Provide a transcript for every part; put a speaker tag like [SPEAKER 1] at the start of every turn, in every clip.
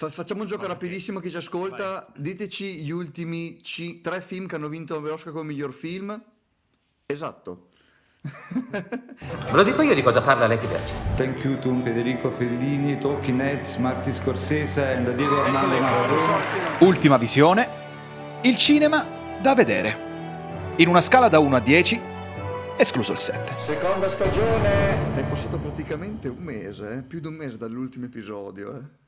[SPEAKER 1] Fa- facciamo un gioco rapidissimo chi ci ascolta. Diteci gli ultimi ci- tre film che hanno vinto l'Oscar come miglior film. Esatto.
[SPEAKER 2] Ve lo dico io di cosa parla Lady Verge.
[SPEAKER 3] Thank you to Federico Fellini, Talking Heads, Martin Scorsese and Diego Armando Maradona.
[SPEAKER 4] Ultima visione. Il cinema da vedere. In una scala da 1 a 10, escluso il 7.
[SPEAKER 3] Seconda stagione.
[SPEAKER 1] È passato praticamente un mese, eh? più di un mese dall'ultimo episodio, eh?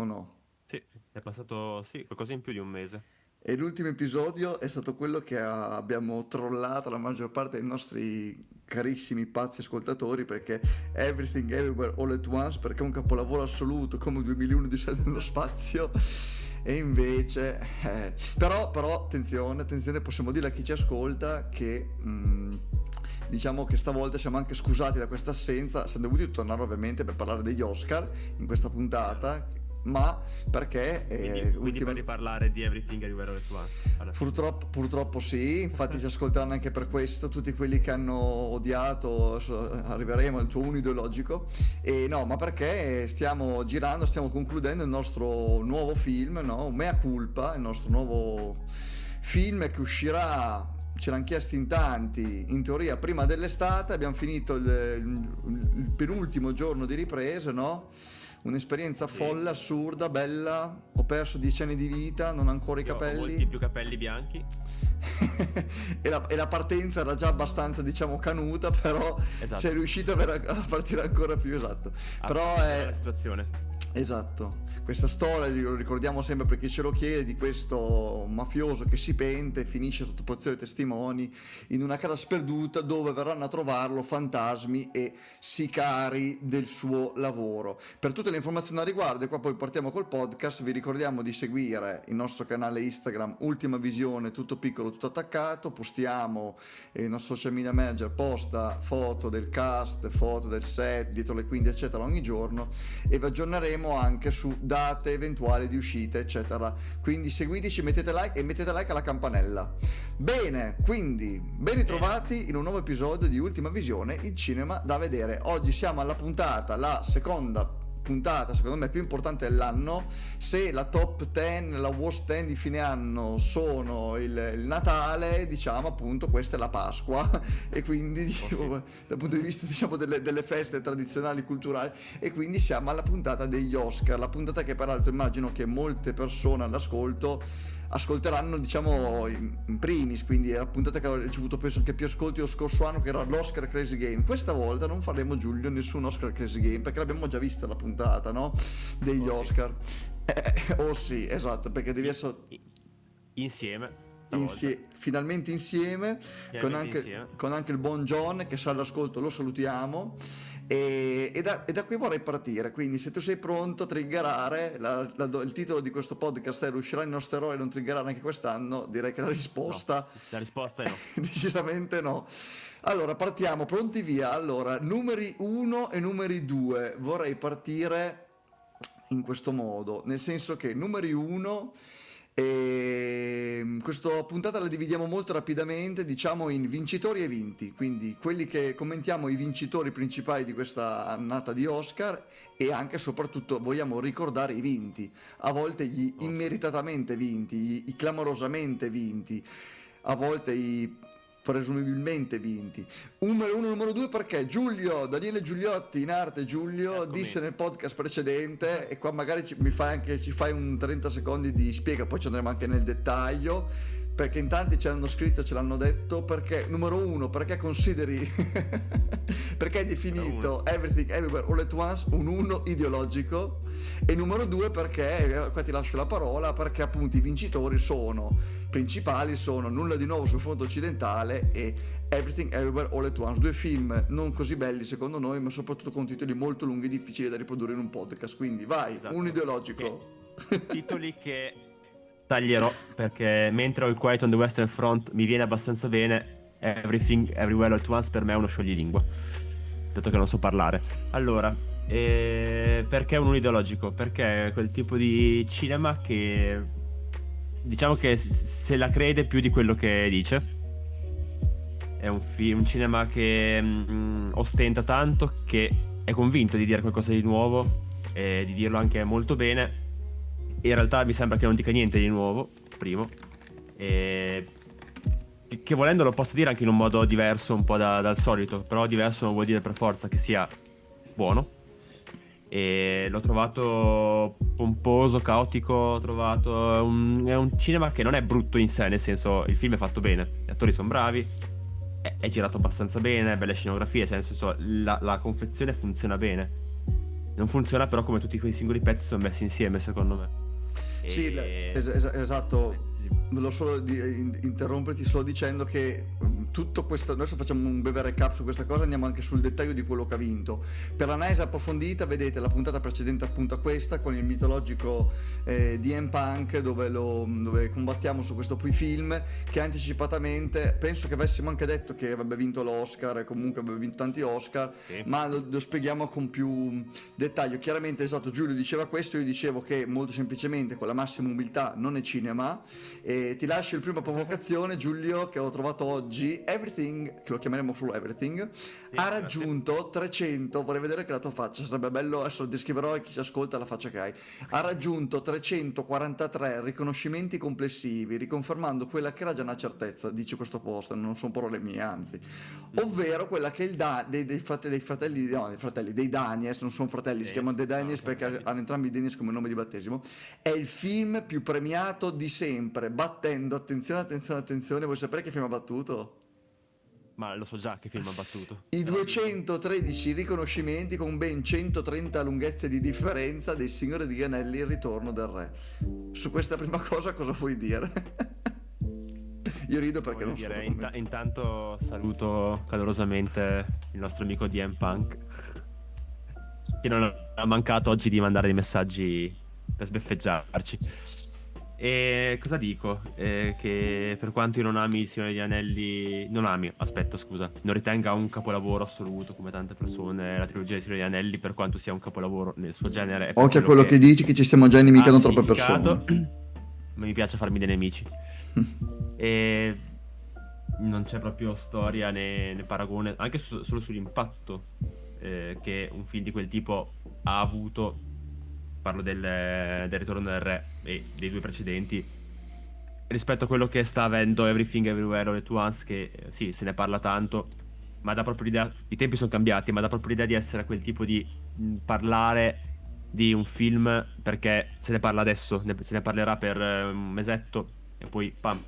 [SPEAKER 1] O no?
[SPEAKER 5] Sì, è passato, sì, qualcosa in più di un mese.
[SPEAKER 1] E l'ultimo episodio è stato quello che ha- abbiamo trollato la maggior parte dei nostri carissimi pazzi ascoltatori perché Everything Everywhere All at Once perché è un capolavoro assoluto come 2 milioni di soldi nello spazio e invece eh, però, però attenzione attenzione possiamo dire a chi ci ascolta che mm, diciamo che stavolta siamo anche scusati da questa assenza siamo dovuti tornare ovviamente per parlare degli Oscar in questa puntata ma perché eh,
[SPEAKER 5] Quindi, quindi
[SPEAKER 1] ultima-
[SPEAKER 5] per riparlare di Everything Everywhere All at Once.
[SPEAKER 1] Purtroppo, purtroppo sì, infatti ci ascolteranno anche per questo, tutti quelli che hanno odiato, arriveremo al tuo uno ideologico, e no, ma perché stiamo girando, stiamo concludendo il nostro nuovo film, no? Mea Culpa, il nostro nuovo film che uscirà, ce l'hanno chiesto in tanti, in teoria prima dell'estate, abbiamo finito il, il- il penultimo giorno di riprese, no? Un'esperienza folle, assurda, bella, ho perso dieci anni di vita, non ho ancora i
[SPEAKER 5] Io ho
[SPEAKER 1] capelli.
[SPEAKER 5] molti più capelli bianchi.
[SPEAKER 1] e, la, e la partenza era già abbastanza diciamo canuta però
[SPEAKER 5] Esatto.
[SPEAKER 1] sei riuscito a, ver- a partire ancora più esatto però
[SPEAKER 5] Ah,
[SPEAKER 1] è
[SPEAKER 5] la situazione.
[SPEAKER 1] esatto questa storia lo ricordiamo sempre per chi ce lo chiede di questo mafioso che si pente e finisce sotto pozione di testimoni in una casa sperduta dove verranno a trovarlo fantasmi e sicari del suo lavoro per tutte le informazioni a riguardo e qua poi partiamo col podcast. Vi ricordiamo di seguire il nostro canale Instagram Ultima Visione tutto piccolo tutto attaccato. Postiamo eh, il nostro social media manager posta foto del cast foto del set dietro le quinte eccetera ogni giorno. E vi aggiorneremo anche su date eventuali di uscita eccetera. Quindi seguiteci mettete like e mettete like alla campanella. Bene quindi ben ritrovati in un nuovo episodio di Ultima Visione il cinema da vedere. Oggi siamo alla puntata la seconda puntata secondo me più importante dell'anno. Se la top 10 la worst 10 di fine anno sono il, il Natale diciamo appunto questa è la Pasqua. E quindi diciamo, dal punto di vista diciamo delle, delle feste tradizionali culturali e quindi siamo alla puntata degli Oscar la puntata che peraltro immagino che molte persone all'ascolto ascolteranno diciamo in, primis quindi è la puntata che ho ricevuto penso anche più ascolti lo scorso anno che era l'Oscar Crazy Game questa volta non faremo Giulio nessun Oscar Crazy Game perché l'abbiamo già vista la puntata no? degli
[SPEAKER 5] Oh, sì.
[SPEAKER 1] Oscar Eh, oh sì esatto perché devi essere
[SPEAKER 5] Insieme.
[SPEAKER 1] insie- finalmente insieme con
[SPEAKER 5] Finalmente
[SPEAKER 1] anche,
[SPEAKER 5] insieme.
[SPEAKER 1] con anche il buon John che sa all'ascolto lo salutiamo e, e da, e da qui vorrei partire quindi se tu sei pronto a triggerare la- la- il titolo di questo podcast è riuscirà il nostro eroe a non triggerare anche quest'anno direi che la risposta
[SPEAKER 5] La risposta è no.
[SPEAKER 1] Decisamente no. Allora, partiamo, pronti via. Allora, numeri 1 e numeri 2. Vorrei partire in questo modo, nel senso che numeri 1 questa puntata la dividiamo molto rapidamente, diciamo in vincitori e vinti, quindi quelli che commentiamo i vincitori principali di questa annata di Oscar e anche e soprattutto vogliamo ricordare i vinti, a volte gli immeritatamente vinti, i clamorosamente vinti, a volte i presumibilmente vinti. Numero uno, numero due perché Giulio, Daniele Giuliotti in arte Giulio
[SPEAKER 5] Eccomi.
[SPEAKER 1] disse nel podcast precedente e qua magari ci, mi fai anche, ci fai un 30 secondi di spiega, poi ci andremo anche nel dettaglio perché in tanti ci hanno scritto, ce l'hanno detto, perché numero uno, perché consideri, perché hai definito Everything Everywhere All at Once un uno ideologico e numero due perché, eh, qua ti lascio la parola, perché appunto i vincitori sono, principali sono Nulla di nuovo sul fronte occidentale e Everything Everywhere All at Once, due film non così belli secondo noi ma soprattutto con titoli molto lunghi e difficili da riprodurre in un podcast, quindi vai,
[SPEAKER 5] Esatto.
[SPEAKER 1] un ideologico.
[SPEAKER 5] Titoli che taglierò perché mentre ho il Quiet on the Western Front mi viene abbastanza bene. Everything Everywhere at Once per me è uno scioglilingua. Dato che non so parlare. Allora, eh, perché un ideologico? Perché è quel tipo di cinema che diciamo che se la crede più di quello che dice. È un, fi- un cinema che mm, ostenta tanto che è convinto di dire qualcosa di nuovo e di dirlo anche molto bene in realtà mi sembra che non dica niente di nuovo, primo. E che- volendo lo posso dire anche in un modo diverso un po' da- dal solito, però diverso non vuol dire per forza che sia buono. E l'ho trovato pomposo, caotico, ho trovato... È un, è un cinema che non è brutto in sé, nel senso il film è fatto bene, gli attori sono bravi, è, è girato abbastanza bene, belle scenografie, cioè nel senso la, la confezione funziona bene. Non funziona però come tutti quei singoli pezzi sono messi insieme, secondo me.
[SPEAKER 1] Sì, es- es- esatto. Volevo solo interromperti solo dicendo che mm, tutto questo adesso facciamo un breve recap su questa cosa andiamo anche sul dettaglio di quello che ha vinto per l'analisi approfondita vedete la puntata precedente appunto a questa con il mitologico eh, DM Punk dove, lo, dove combattiamo su questo poi film che anticipatamente penso che avessimo anche detto che avrebbe vinto l'Oscar e comunque avrebbe vinto tanti Oscar
[SPEAKER 5] Sì.
[SPEAKER 1] ma lo, lo spieghiamo con più dettaglio. Chiaramente, esatto, Giulio diceva questo, io dicevo che molto semplicemente con la massima umiltà non è cinema. E ti lascio il prima provocazione, Giulio, che ho trovato oggi. Everything, che lo chiameremo solo Everything, ha
[SPEAKER 5] grazie.
[SPEAKER 1] raggiunto 300. Vorrei vedere che la tua faccia sarebbe bello. Adesso descriverò a chi ci ascolta la faccia che hai. Ha raggiunto 343 riconoscimenti complessivi, riconfermando quella che era già una certezza, dice questo post, non sono parole mie, anzi ovvero quella che il da- dei, dei frate- dei fratelli, no, dei fratelli, dei Daniels, non sono fratelli, si
[SPEAKER 5] Sì,
[SPEAKER 1] chiamano
[SPEAKER 5] sì,
[SPEAKER 1] dei Daniels
[SPEAKER 5] no,
[SPEAKER 1] perché
[SPEAKER 5] fratelli.
[SPEAKER 1] hanno entrambi i Daniels come nome di battesimo, è il film più premiato di sempre, battendo, attenzione, attenzione, attenzione, vuoi sapere che film ha battuto?
[SPEAKER 5] Ma lo so già che film ha battuto.
[SPEAKER 1] I 213 riconoscimenti con ben 130 lunghezze di differenza dei Signori di Anelli Il ritorno del re. Su questa prima cosa cosa vuoi dire? Io rido perché
[SPEAKER 5] Voglio
[SPEAKER 1] non
[SPEAKER 5] dire,
[SPEAKER 1] commentare.
[SPEAKER 5] intanto saluto calorosamente il nostro amico DM Punk che non ha mancato oggi di mandare dei messaggi per sbeffeggiarci. E cosa dico? Eh, che per quanto io non ami il Signore degli Anelli, non ami, aspetta, scusa, non ritenga un capolavoro assoluto come tante persone la trilogia del Signore degli Anelli, per quanto sia un capolavoro nel suo genere.
[SPEAKER 1] Occhio a quello che dici che ci stiamo già inimicando troppe persone.
[SPEAKER 5] Ma mi piace farmi dei nemici. e non c'è proprio storia né, né paragone, anche su- solo sull'impatto eh, che un film di quel tipo ha avuto. Parlo del, del Ritorno del Re e dei due precedenti. Rispetto a quello che sta avendo Everything Everywhere All At Once, che eh, sì, se ne parla tanto, ma dà proprio l'idea. I tempi sono cambiati, ma dà proprio l'idea di essere quel tipo di mh, parlare di un film perché se ne parla adesso, ne- se ne parlerà per eh, un mesetto e poi pam,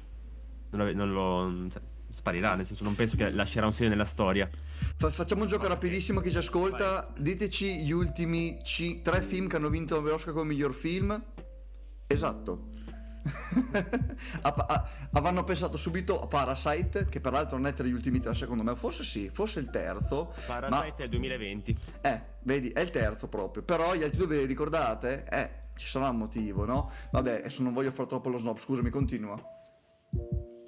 [SPEAKER 5] non lo, non lo- cioè, sparirà, nel senso non penso che lascerà un segno nella storia.
[SPEAKER 1] Fa- facciamo un gioco rapidissimo chi ci ascolta. Diteci gli ultimi ci- tre film che hanno vinto l'Oscar come miglior film. Esatto. A- a- avranno pensato subito a Parasite, che peraltro non è tra gli ultimi tre secondo me, forse sì, forse il terzo.
[SPEAKER 5] Parasite è il 2020.
[SPEAKER 1] Eh, vedi, è il terzo proprio. Però gli altri due ve li ricordate? Eh, ci sarà un motivo, no? Vabbè, adesso non voglio fare troppo lo snob, scusami, continua.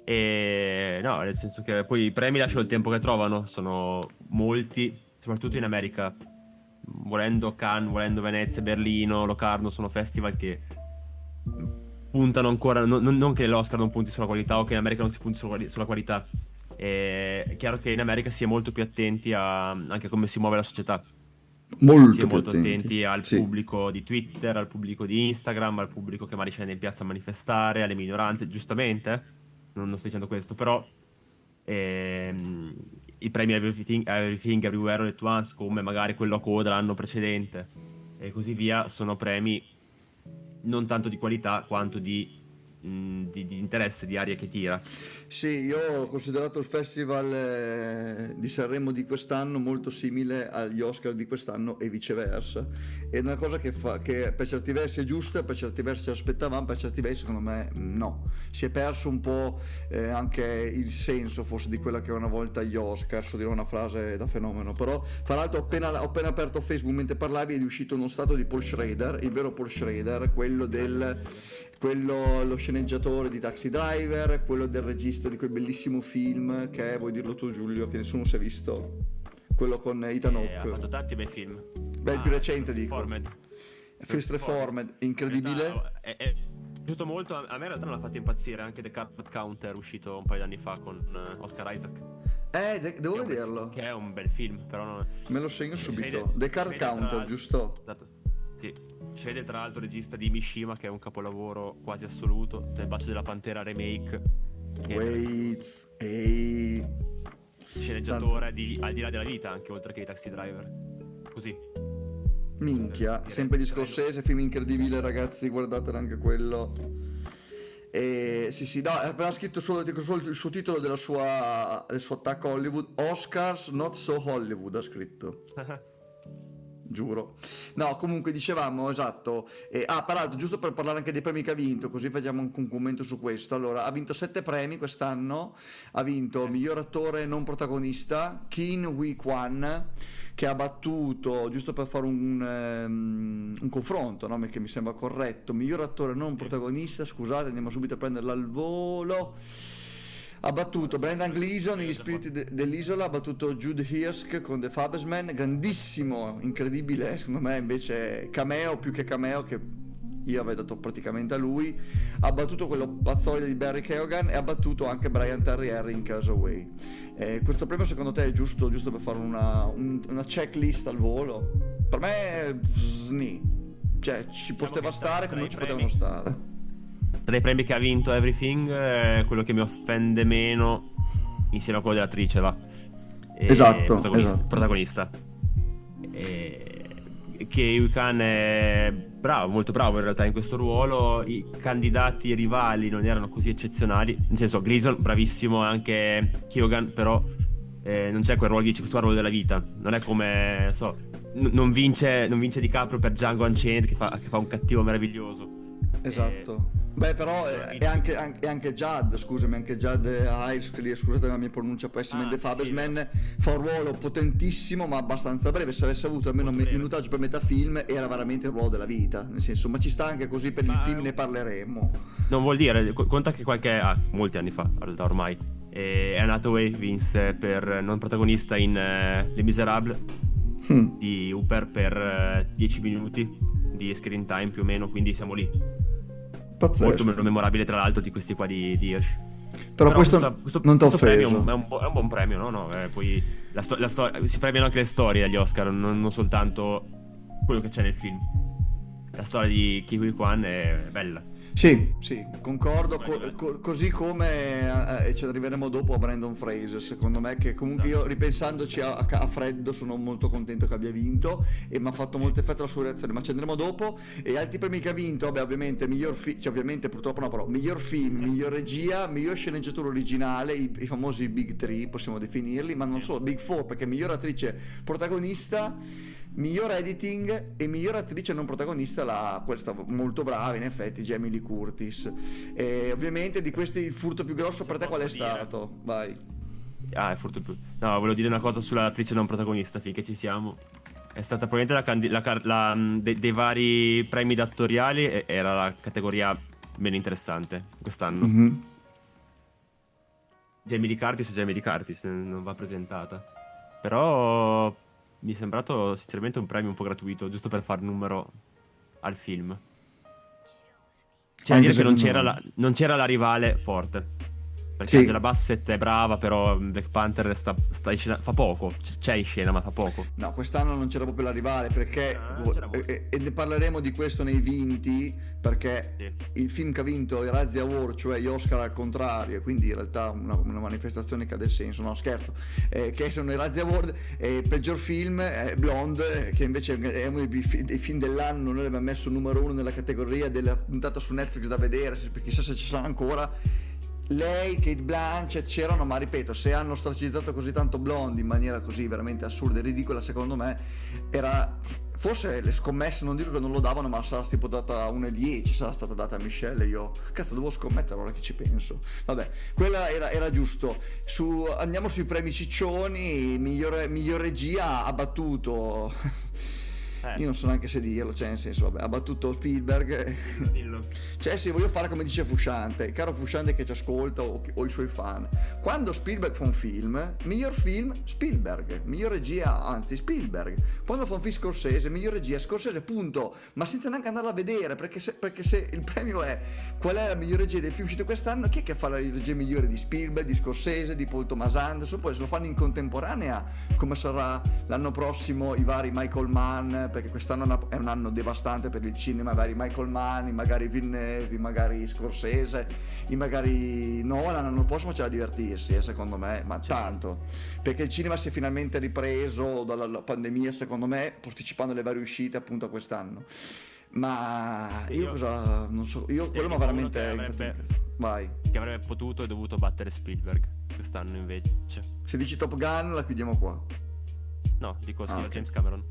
[SPEAKER 5] E no, nel senso che poi i premi lasciano il tempo che trovano, sono molti, soprattutto in America. Volendo Cannes, volendo Venezia, Berlino, Locarno, sono festival che puntano ancora, non, non- che l'Oscar non punti sulla qualità o che in America non si punti sulla, quali- sulla qualità. È chiaro che in America si è molto più attenti a, anche a come si muove la società.
[SPEAKER 1] Molto,
[SPEAKER 5] Si è molto attenti, al
[SPEAKER 1] Sì.
[SPEAKER 5] pubblico di Twitter, al pubblico di Instagram, al pubblico che magari scende in piazza a manifestare, alle minoranze, giustamente, eh? Non, non sto dicendo questo, però ehm, i premi Everything, Everything Everywhere All At Once, come magari quello a coda l'anno precedente e così via, sono premi non tanto di qualità quanto di, di- di interesse, di aria che tira.
[SPEAKER 1] Sì, io ho considerato il festival eh, di Sanremo di quest'anno molto simile agli Oscar di quest'anno e viceversa. È una cosa che, fa, che per certi versi è giusta, per certi versi aspettavamo, per certi versi secondo me mm, no. Si è perso un po' eh, anche il senso forse di quella che una volta gli Oscar, so dire una frase da fenomeno, però fra l'altro ho appena, ho appena aperto Facebook mentre parlavi è uscito uno stato di Paul Schrader, il vero Paul Schrader, quello del quello lo sceneggiatore di Taxi Driver, quello del regista di quel bellissimo film che è, vuoi dirlo tu Giulio, che nessuno si è visto, quello con Ethan
[SPEAKER 5] E ha fatto
[SPEAKER 1] Hawke,
[SPEAKER 5] tanti bei film.
[SPEAKER 1] Beh, il più recente, dico.
[SPEAKER 5] Formed.
[SPEAKER 1] First Reformed, incredibile.
[SPEAKER 5] In realtà, È, è piaciuto molto. A me in realtà non l'ha fatto impazzire anche The Card Counter, uscito un paio di anni fa con eh, Oscar Isaac.
[SPEAKER 1] Eh, de- devo
[SPEAKER 5] Che è un
[SPEAKER 1] vederlo,
[SPEAKER 5] Che è un bel film, però non.
[SPEAKER 1] me lo segno subito. The Card
[SPEAKER 5] tra
[SPEAKER 1] Counter,
[SPEAKER 5] l'altro-
[SPEAKER 1] giusto?
[SPEAKER 5] Esatto. Sì. Scende tra l'altro il regista di Mishima, che è un capolavoro quasi assoluto. Nel bacio della pantera remake. che è
[SPEAKER 1] Wait, ehi.
[SPEAKER 5] Sceneggiatore di Al di là della vita, anche oltre che i taxi driver. Così.
[SPEAKER 1] Minchia,
[SPEAKER 5] Direi-
[SPEAKER 1] sempre di Scorsese, film incredibile ragazzi, guardatelo anche quello. E, sì, sì, no, ha appena scritto solo, solo il suo titolo della sua, del suo attacco a Hollywood, Oscars Not So Hollywood ha scritto. Giuro. No, comunque dicevamo, esatto. E, ah, peraltro, giusto per parlare anche dei premi che ha vinto, così facciamo anche un commento su questo. Allora, ha vinto sette premi quest'anno. Ha vinto miglior attore non protagonista, Kin Wi Kwan, che ha battuto, giusto per fare un, ehm, un confronto, no? che mi sembra corretto, miglior attore non protagonista, scusate, andiamo subito a prenderla al volo. Ha battuto Brendan Gleeson negli Spiriti de- dell'Isola, ha battuto Jude Hirsch con The Fabersman, grandissimo, incredibile, secondo me invece cameo più che cameo che io avrei dato praticamente a lui. Ha battuto quello pazzoide di Barry Keoghan e ha battuto anche Brian Terrier in Castaway. Eh, questo premio secondo te è giusto, giusto per fare una, un- una checklist al volo? Per me è sni. Cioè, ci poteva
[SPEAKER 5] che
[SPEAKER 1] stare come non ci
[SPEAKER 5] tra i
[SPEAKER 1] potevano
[SPEAKER 5] premi-
[SPEAKER 1] stare.
[SPEAKER 5] Tra i premi che ha vinto Everything, eh, quello che mi offende meno, insieme a quello dell'attrice, va. E-
[SPEAKER 1] Esatto,
[SPEAKER 5] protagonista.
[SPEAKER 1] esatto.
[SPEAKER 5] protagonista. E- che Yukan è bravo, molto bravo in realtà in questo ruolo. I candidati rivali non erano così eccezionali. Nel senso, Grison, bravissimo, anche Kyogan, però eh, non c'è quel ruolo, dice, questo ruolo della vita. Non è come, non so, n- non vince, non vince DiCaprio per Django Unchained che fa, che fa un cattivo meraviglioso.
[SPEAKER 1] Esatto. Beh, però è, è anche, anche, è anche Judd, scusami, anche che lì, scusate la mia pronuncia pessima,
[SPEAKER 5] Ah, sì,
[SPEAKER 1] Fabersman, fa un ruolo potentissimo ma abbastanza breve, se avesse avuto almeno un minutaggio per metà film era veramente il ruolo della vita, nel senso, ma ci sta anche così per il
[SPEAKER 5] Ma-
[SPEAKER 1] film, ne parleremo.
[SPEAKER 5] Non vuol dire, co- conta che qualche. Ah, molti anni fa, in realtà ormai. E Anne Hathaway vinse per non protagonista in eh, Les Miserables
[SPEAKER 1] Hm,
[SPEAKER 5] di Hooper per eh, 10 minuti di screen time più o meno, quindi siamo lì.
[SPEAKER 1] Pazzesco.
[SPEAKER 5] Molto meno memorabile tra l'altro di questi qua di, di Hirsch.
[SPEAKER 1] Però, questo,
[SPEAKER 5] questa- questo-
[SPEAKER 1] non ti
[SPEAKER 5] questo premio è è un buon premio, no? no eh, poi la sto- la sto- si premiano anche le storie agli Oscar, non, non soltanto quello che c'è nel film. La storia di Kiwi Kwan è bella.
[SPEAKER 1] Sì, sì, concordo, co- co- così come eh, ci arriveremo dopo a Brandon Fraser, secondo me che comunque io ripensandoci a, a- freddo sono molto contento che abbia vinto e mi ha fatto molto effetto la sua reazione, ma ci andremo dopo e altri premi che ha vinto, vabbè ovviamente miglior film, cioè ovviamente purtroppo no però, miglior film, miglior regia, miglior sceneggiatura originale, i, i famosi Big 3 possiamo definirli, ma non solo, Big 4 perché miglior attrice protagonista Miglior editing e miglior attrice non protagonista, la, questa molto brava in effetti, Jamie Lee Curtis. E ovviamente di questi il furto più grosso
[SPEAKER 5] Se
[SPEAKER 1] per te qual è
[SPEAKER 5] dire.
[SPEAKER 1] stato? Vai.
[SPEAKER 5] Ah, è furto più. No, volevo dire una cosa sull'attrice non protagonista, finché ci siamo. È stata probabilmente la, candi- la car- la, mh, de- dei vari premi datoriali, e- era la categoria meno interessante quest'anno.
[SPEAKER 1] Mhm.
[SPEAKER 5] Jamie Lee Curtis Jamie Lee Curtis non va presentata. Però mi è sembrato sinceramente un premio un po' gratuito, giusto per far numero al film.
[SPEAKER 1] Anche
[SPEAKER 5] dire che non c'era, la, non c'era la rivale forte. Perché
[SPEAKER 1] Sì.
[SPEAKER 5] Angela Bassett è brava, però Black Panther sta, sta in scena, fa poco. C- C'è in scena, ma fa poco.
[SPEAKER 1] No, quest'anno non c'era proprio la rivale perché,
[SPEAKER 5] No, non c'era molto.
[SPEAKER 1] e, e ne parleremo di questo nei vinti, perché
[SPEAKER 5] Sì.
[SPEAKER 1] il film che ha vinto i Razzie Award, cioè gli Oscar al contrario, quindi in realtà una, una manifestazione che ha del senso, no scherzo, eh, che sono i Razzie Award, e peggior film è Blonde, che invece è uno dei, dei film dell'anno, noi l'abbiamo messo numero uno nella categoria della puntata su Netflix da vedere, se- chissà se ci sarà ancora. Lei, Kate Blanchett c'erano, ma ripeto, se hanno ostracizzato così tanto Blonde in maniera così veramente assurda e ridicola, secondo me era forse le scommesse non dico che non lo davano ma sarà tipo data 1,10 sarà stata data a Michelle io cazzo devo scommettere ora che ci penso. Vabbè quella era, era giusto. Su- andiamo sui premi ciccioni migliore, miglior regia ha battuto
[SPEAKER 5] Eh,
[SPEAKER 1] io non so neanche se dirlo cioè nel senso vabbè ha battuto Spielberg
[SPEAKER 5] dillo.
[SPEAKER 1] cioè, sì, voglio fare come dice Fusciante, caro Fusciante che ci ascolta o, o i suoi fan. Quando Spielberg fa un film, miglior film Spielberg, miglior regia, anzi Spielberg. Quando fa un film Scorsese, miglior regia Scorsese, punto. Ma senza neanche andarla a vedere, perché se, perché se il premio è qual è la miglior regia del film uscito quest'anno, chi è che fa la regia migliore di Spielberg, di Scorsese, di Paul Thomas Anderson? Poi se lo fanno in contemporanea, come sarà l'anno prossimo i vari Michael Mann perché quest'anno è un anno devastante per il cinema, magari Michael Mann, magari Villeneuve, magari Scorsese, magari Nolan, l'anno prossimo c'è da divertirsi, eh, secondo me, ma tanto, perché il cinema si è finalmente ripreso dalla la pandemia, secondo me, posticipando le varie uscite appunto a quest'anno. Ma io,
[SPEAKER 5] Io-
[SPEAKER 1] cosa, non so, io quello
[SPEAKER 5] uno
[SPEAKER 1] veramente...
[SPEAKER 5] che avrebbe-
[SPEAKER 1] Vai.
[SPEAKER 5] Che avrebbe potuto e dovuto battere Spielberg quest'anno invece.
[SPEAKER 1] Se dici Top Gun la chiudiamo qua.
[SPEAKER 5] No, dico sì,
[SPEAKER 1] Ah,
[SPEAKER 5] a
[SPEAKER 1] ok.
[SPEAKER 5] James Cameron.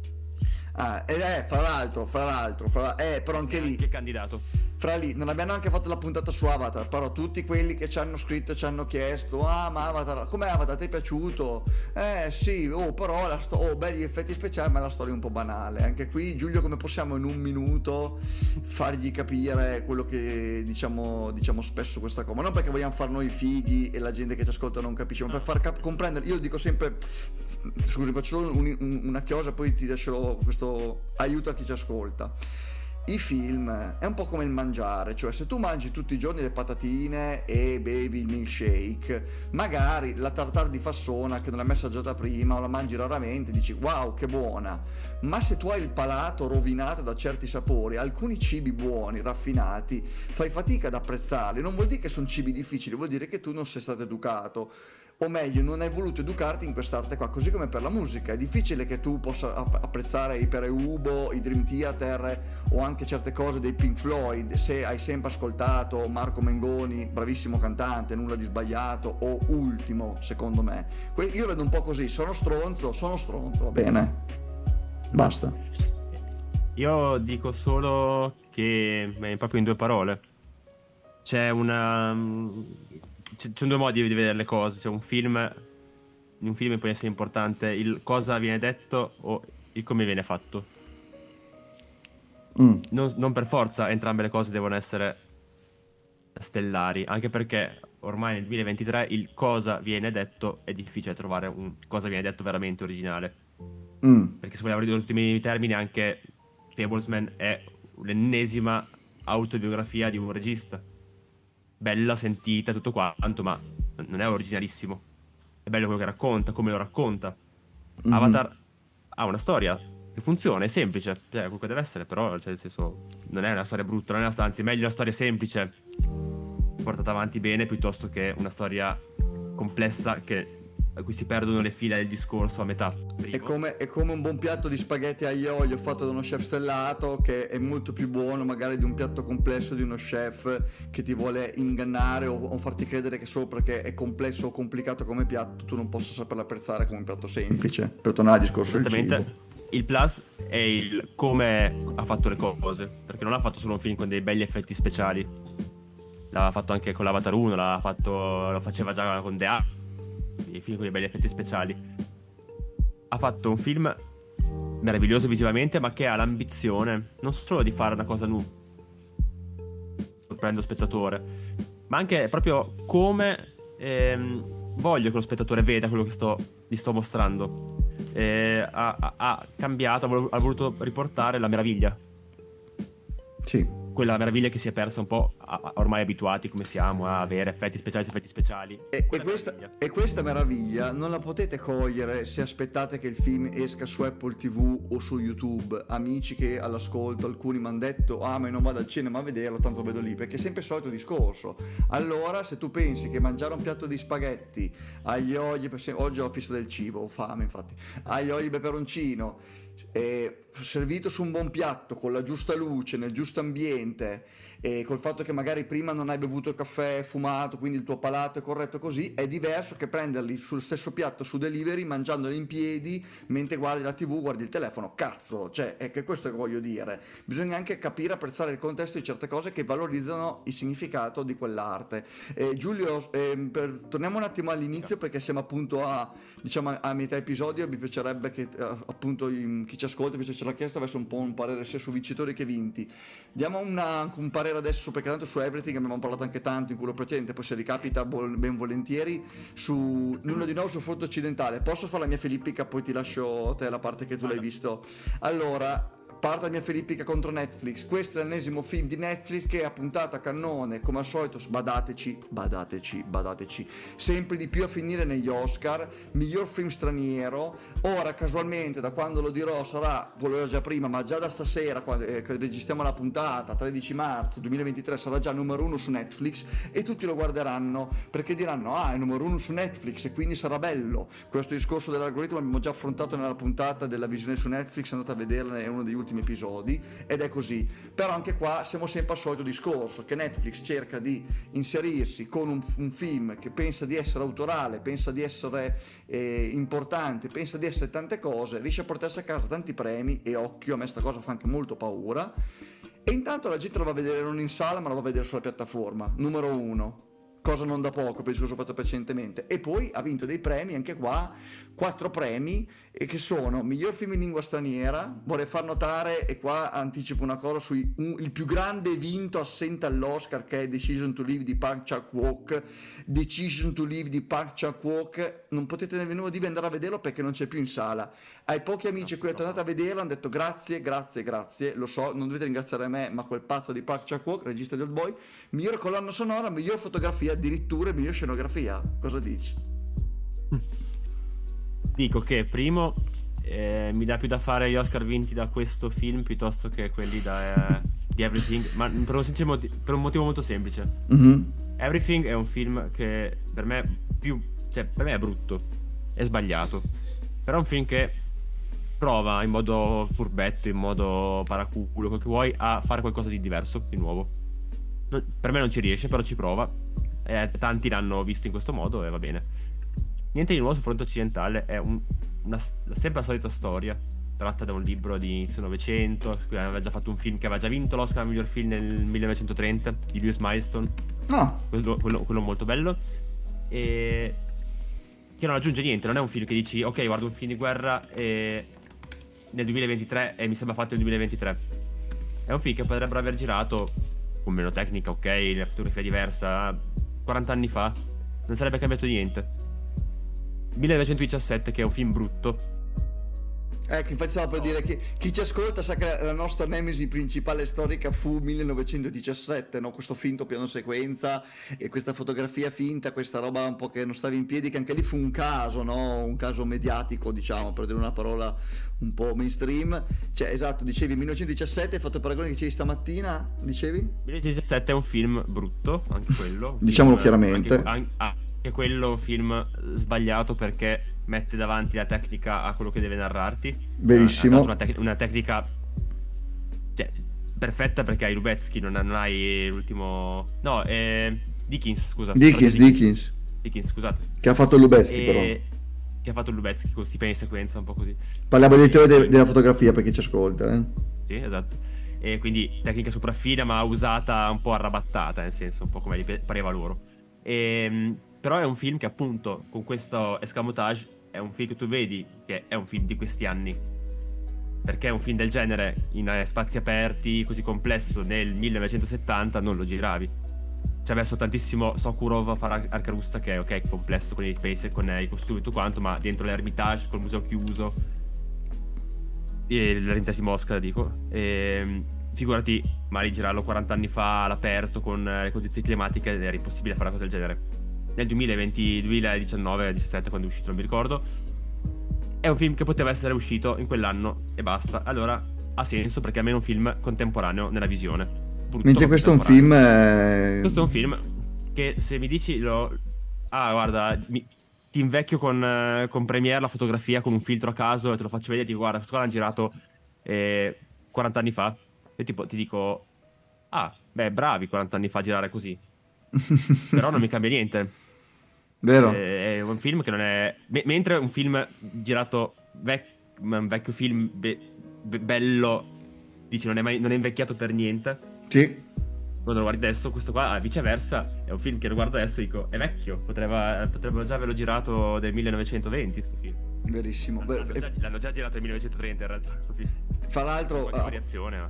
[SPEAKER 1] Ah, e eh, fra l'altro, fra l'altro, fra, eh, però anche lì,
[SPEAKER 5] Che candidato?
[SPEAKER 1] fra lì, non abbiamo neanche fatto la puntata su Avatar, però tutti quelli che ci hanno scritto, ci hanno chiesto, ah ma Avatar, com'è Avatar, ti è piaciuto? Eh sì, oh però, la sto- oh belli effetti speciali, ma la storia è un po' banale. Anche qui, Giulio, come possiamo in un minuto fargli capire quello che diciamo, diciamo spesso questa cosa? Ma non perché vogliamo far noi fighi e la gente che ci ascolta non capisce, ma per far cap- comprendere, io dico sempre, scusi, faccio un- un- una chiosa, poi ti lascerò questo aiuto a chi ci ascolta. I film è un po' come il mangiare, cioè se tu mangi tutti i giorni le patatine e bevi il milkshake, magari la tartare di fassona che non l'hai mai assaggiata prima o la mangi raramente, dici wow che buona, ma se tu hai il palato rovinato da certi sapori, alcuni cibi buoni, raffinati, fai fatica ad apprezzarli, non vuol dire che sono cibi difficili, vuol dire che tu non sei stato educato o meglio non hai voluto educarti in quest'arte qua, così come per la musica, è difficile che tu possa app- apprezzare i Pere Ubo, i Dream Theater o anche certe cose dei Pink Floyd se hai sempre ascoltato Marco Mengoni, bravissimo cantante, nulla di sbagliato o ultimo secondo me. Io vedo un po' così, sono stronzo, sono stronzo, va bene. Basta.
[SPEAKER 5] Io dico solo che, proprio in due parole, c'è una... Ci sono due modi di vedere le cose, c'è un film, in un film può essere importante il cosa viene detto o il come viene fatto.
[SPEAKER 1] Mm.
[SPEAKER 5] Non, non per forza entrambe le cose devono essere stellari, anche perché ormai nel 2023 il cosa viene detto è difficile trovare un cosa viene detto veramente originale.
[SPEAKER 1] Mm.
[SPEAKER 5] Perché se vogliamo ridurre tutti i termini, anche Fablesman è l'ennesima autobiografia di un regista. Bella, sentita, tutto quanto, ma non è originalissimo. È bello quello che racconta, come lo racconta.
[SPEAKER 1] Mhm.
[SPEAKER 5] Avatar ha una storia che funziona, è semplice, cioè quello che deve essere, però cioè, nel senso, non è una storia brutta, non è una storia, anzi, è meglio una storia semplice, portata avanti bene, piuttosto che una storia complessa che, a cui si perdono le fila del discorso a metà.
[SPEAKER 1] È come, è come un buon piatto di spaghetti aglio e olio fatto da uno chef stellato che è molto più buono magari di un piatto complesso di uno chef che ti vuole ingannare o, o farti credere che solo perché è complesso o complicato come piatto tu non possa saperlo apprezzare come un piatto semplice. Per tornare al discorso del cibo.
[SPEAKER 5] Esattamente. Il plus è il come ha fatto le cose. Perché non ha fatto solo un film con dei belli effetti speciali. L'ha fatto anche con l'Avatar 1, l'ha fatto, lo faceva già con The A. I film con dei belli effetti speciali. Ha fatto un film meraviglioso visivamente, ma che ha l'ambizione non solo di fare una cosa nuova, sorprende lo spettatore, ma anche proprio come ehm, voglio che lo spettatore veda quello che sto, gli sto mostrando. Eh, ha, ha- cambiato, ha voluto riportare la meraviglia.
[SPEAKER 1] Sì.
[SPEAKER 5] Quella meraviglia che si è persa un po' a- a- ormai abituati come siamo a avere effetti speciali su effetti speciali.
[SPEAKER 1] E, e questa,
[SPEAKER 5] meraviglia.
[SPEAKER 1] e questa meraviglia non la potete cogliere se aspettate che il film esca su Apple TV o su YouTube. Amici che all'ascolto, alcuni mi hanno detto: Ah, ma io non vado al cinema a vederlo, tanto vedo lì, perché è sempre il solito discorso. Allora, se tu pensi che mangiare un piatto di spaghetti agli oli, oggi ho fissa del cibo, ho fame infatti, agli oli peperoncino, servito su un buon piatto con la giusta luce, nel giusto ambiente e col fatto che magari prima non hai bevuto caffè fumato, quindi il tuo palato è corretto così, è diverso che prenderli sul stesso piatto su delivery, mangiandoli in piedi mentre guardi la tv, guardi il telefono. Cazzo, cioè, è che questo che voglio dire. Bisogna anche capire, apprezzare il contesto di certe cose che valorizzano il significato di quell'arte. Eh, Giulio, ehm, per- torniamo un attimo all'inizio perché siamo appunto a, diciamo, a metà episodio, mi piacerebbe che eh, appunto chi ci ascolta, visto che ce l'ha chiesto, avesse un po' un parere sia su vincitori che vinti. Diamo una- un parere adesso, perché tanto su Everything abbiamo parlato anche tanto in quello precedente, poi se ricapita ben volentieri, su nulla di nuovo sul fronte occidentale. Posso fare la mia filippica, poi ti lascio a te la parte che tu l'hai visto. Allora, parte la mia filippica contro Netflix. Questo è l'ennesimo film di Netflix che ha puntato a cannone, come al solito, badateci, badateci, badateci, sempre di più a finire negli Oscar, miglior film straniero. Ora, casualmente, da quando lo dirò, sarà, volevo già prima, ma già da stasera, quando eh, registriamo la puntata, 13 marzo 2023, sarà già numero uno su Netflix e tutti lo guarderanno perché diranno, ah, è numero uno su Netflix e quindi sarà bello. Questo discorso dell'algoritmo l'abbiamo già affrontato nella puntata della visione su Netflix, andate a vederla, è uno degli ultimi episodi ed è così. Però anche qua siamo sempre al solito discorso che Netflix cerca di inserirsi con un, un film che pensa di essere autorale, pensa di essere eh, importante, pensa di essere tante cose, riesce a portarsi a casa tanti premi e occhio, a me sta cosa fa anche molto paura. E intanto la gente lo va a vedere non in sala, ma lo va a vedere sulla piattaforma. Numero uno cosa non da poco per il discorso fatto precedentemente. E poi ha vinto dei premi, anche qua, quattro premi, che sono miglior film in lingua straniera, vorrei far notare, e qua anticipo una cosa, sui, un, il più grande vinto assente all'Oscar che è Decision to Live di Park Chan-wook, Decision to Live di Park Chan-wook, non potete nemmeno dire andare a vederlo perché non c'è più in sala. Ai pochi amici che andate a vederlo hanno detto grazie, grazie, grazie, lo so, non dovete ringraziare me, ma quel pazzo di Park Chan-wook, regista di Old Boy, miglior colonna sonora, miglior fotografia, addirittura miglior scenografia. Cosa dici?
[SPEAKER 5] Dico che primo eh, mi dà più da fare gli Oscar vinti da questo film piuttosto che quelli da, eh, di Everything, ma per un, motivo, per un motivo molto semplice. Mm-hmm. Everything è un film che per me, più, cioè, per me è brutto, è sbagliato, però è un film che prova in modo furbetto, in modo paraculo, quel che vuoi, a fare qualcosa di diverso, di nuovo. Non, per me non ci riesce, però ci prova. Eh, tanti l'hanno visto in questo modo e va bene. Niente di nuovo sul fronte occidentale, è un, una, sempre la solita storia, tratta da un libro di inizio Novecento, aveva già fatto un film che aveva già vinto l'Oscar al miglior film nel 1930, di Lewis Milestone.
[SPEAKER 1] No.
[SPEAKER 5] Quello, quello, quello molto bello. E che non aggiunge niente, non è un film che dici ok guardo un film di guerra e nel 2023 e mi sembra fatto nel 2023. È un film che potrebbero aver girato con meno tecnica, ok, la fotografia diversa, 40 anni fa, non sarebbe cambiato niente. 1917 che è un film brutto
[SPEAKER 1] Ecco, infatti stavo per dire che chi ci ascolta sa che la nostra nemesi principale storica fu 1917, no? questo finto piano sequenza e questa fotografia finta, questa roba un po' che non stava in piedi, che anche lì fu un caso, no? un caso mediatico, diciamo, per dire una parola un po' mainstream. Cioè, esatto, dicevi 1917, hai fatto il paragone che dicevi stamattina, dicevi?
[SPEAKER 5] 1917 è un film brutto, anche quello.
[SPEAKER 1] Diciamolo chiaramente.
[SPEAKER 5] Anche, anche, ah, anche quello un film sbagliato perché mette davanti la tecnica a quello che deve narrarti.
[SPEAKER 1] Verissimo.
[SPEAKER 5] Una, tec- una, tecnica cioè, perfetta perché hai Lubezki, non, non hai l'ultimo... No, è Dickens, scusa.
[SPEAKER 1] Dickens, Dickens.
[SPEAKER 5] Dickens, scusate.
[SPEAKER 1] Che ha fatto Lubezki
[SPEAKER 5] e...
[SPEAKER 1] però.
[SPEAKER 5] Che ha fatto Lubezki con questi piani sequenza, un po' così.
[SPEAKER 1] Parliamo di teoria de- della fotografia per chi ci ascolta, eh.
[SPEAKER 5] Sì, esatto. E quindi tecnica sopraffina ma usata un po' arrabattata, nel senso, un po' come gli pareva loro. E ehm, però è un film che appunto con questo escamotage è un film che tu vedi che è un film di questi anni. Perché un film del genere in eh, spazi aperti, così complesso, nel 1970 non lo giravi. C'è messo tantissimo Sokurov a fare Arca Russa che è ok, complesso con i space, con i costumi e tutto quanto, ma dentro l'Ermitage, col museo chiuso, e l'Ermitage Mosca dico, e, ehm, figurati, ma girarlo 40 anni fa all'aperto con le condizioni climatiche era impossibile fare una cosa del genere nel 2020, 2019, 17 quando è uscito, non mi ricordo. È un film che poteva essere uscito in quell'anno e basta. Allora ha senso perché almeno è un film contemporaneo nella visione.
[SPEAKER 1] Brutto, Mentre questo è un film... È...
[SPEAKER 5] Questo è un film che se mi dici lo... Ah, guarda, mi... ti invecchio con, con, Premiere la fotografia con un filtro a caso e te lo faccio vedere e ti guarda, questo qua l'hanno girato eh, 40 anni fa. Io tipo, ti dico, ah, beh, bravi 40 anni fa a girare così. Però non mi cambia niente.
[SPEAKER 1] Vero.
[SPEAKER 5] È, è un film che non è... Mentre un film girato, vec- un vecchio film be- be- bello, dici non è, mai, non è invecchiato per niente.
[SPEAKER 1] Sì.
[SPEAKER 5] Quando lo guardi adesso, questo qua, viceversa, è un film che lo guardo adesso e dico, è vecchio, potrebbe, potrebbero già averlo girato nel 1920 questo film.
[SPEAKER 1] Verissimo.
[SPEAKER 5] L'hanno, già, l'hanno già girato nel 1930 in realtà questo film.
[SPEAKER 1] Fra l'altro...
[SPEAKER 5] Uh, variazione, ma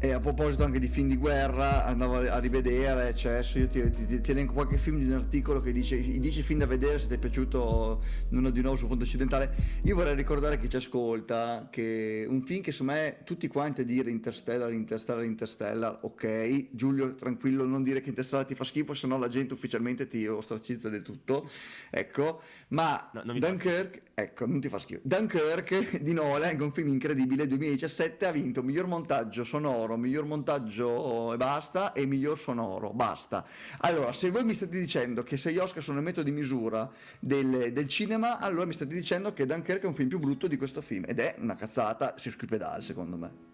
[SPEAKER 1] E a proposito anche di film di guerra, andavo a rivedere, cioè adesso io ti, ti- ti elenco qualche film di un articolo che dice i 10 film da vedere se ti è piaciuto uno di nuovo sul fondo occidentale. Io vorrei ricordare a chi ci ascolta che un film che secondo me tutti quanti a dire Interstellar, Interstellar, Interstellar, ok, Giulio tranquillo non dire che Interstellar ti fa schifo, se no la gente ufficialmente ti ostracizza del tutto, ecco, ma
[SPEAKER 5] No,
[SPEAKER 1] Dunkirk, ecco, non ti fa schifo. Dunkirk di Nolan, un film incredibile, 2017 ha vinto miglior montaggio sonoro, miglior montaggio e basta, e miglior sonoro, basta. Allora, se voi mi state dicendo che se gli Oscar sono il metodo di misura del, del cinema, allora mi state dicendo che Dunkirk è un film più brutto di questo film, ed è una cazzata sesquipedale secondo me.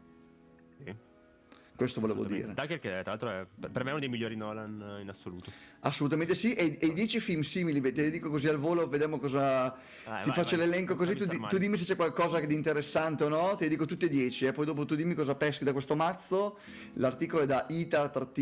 [SPEAKER 1] Questo volevo dire.
[SPEAKER 5] Dunkirk, tra l'altro, è per me è uno dei migliori Nolan eh, in assoluto.
[SPEAKER 1] Assolutamente sì, e, e i 10 film simili, te li dico così al volo, vediamo cosa... ti
[SPEAKER 5] vai,
[SPEAKER 1] faccio
[SPEAKER 5] vai,
[SPEAKER 1] l'elenco così, tu, tu dimmi se c'è qualcosa di interessante o no, te li dico tutti e 10, e poi dopo tu dimmi cosa peschi da questo mazzo. L'articolo è da ita-cmbopt,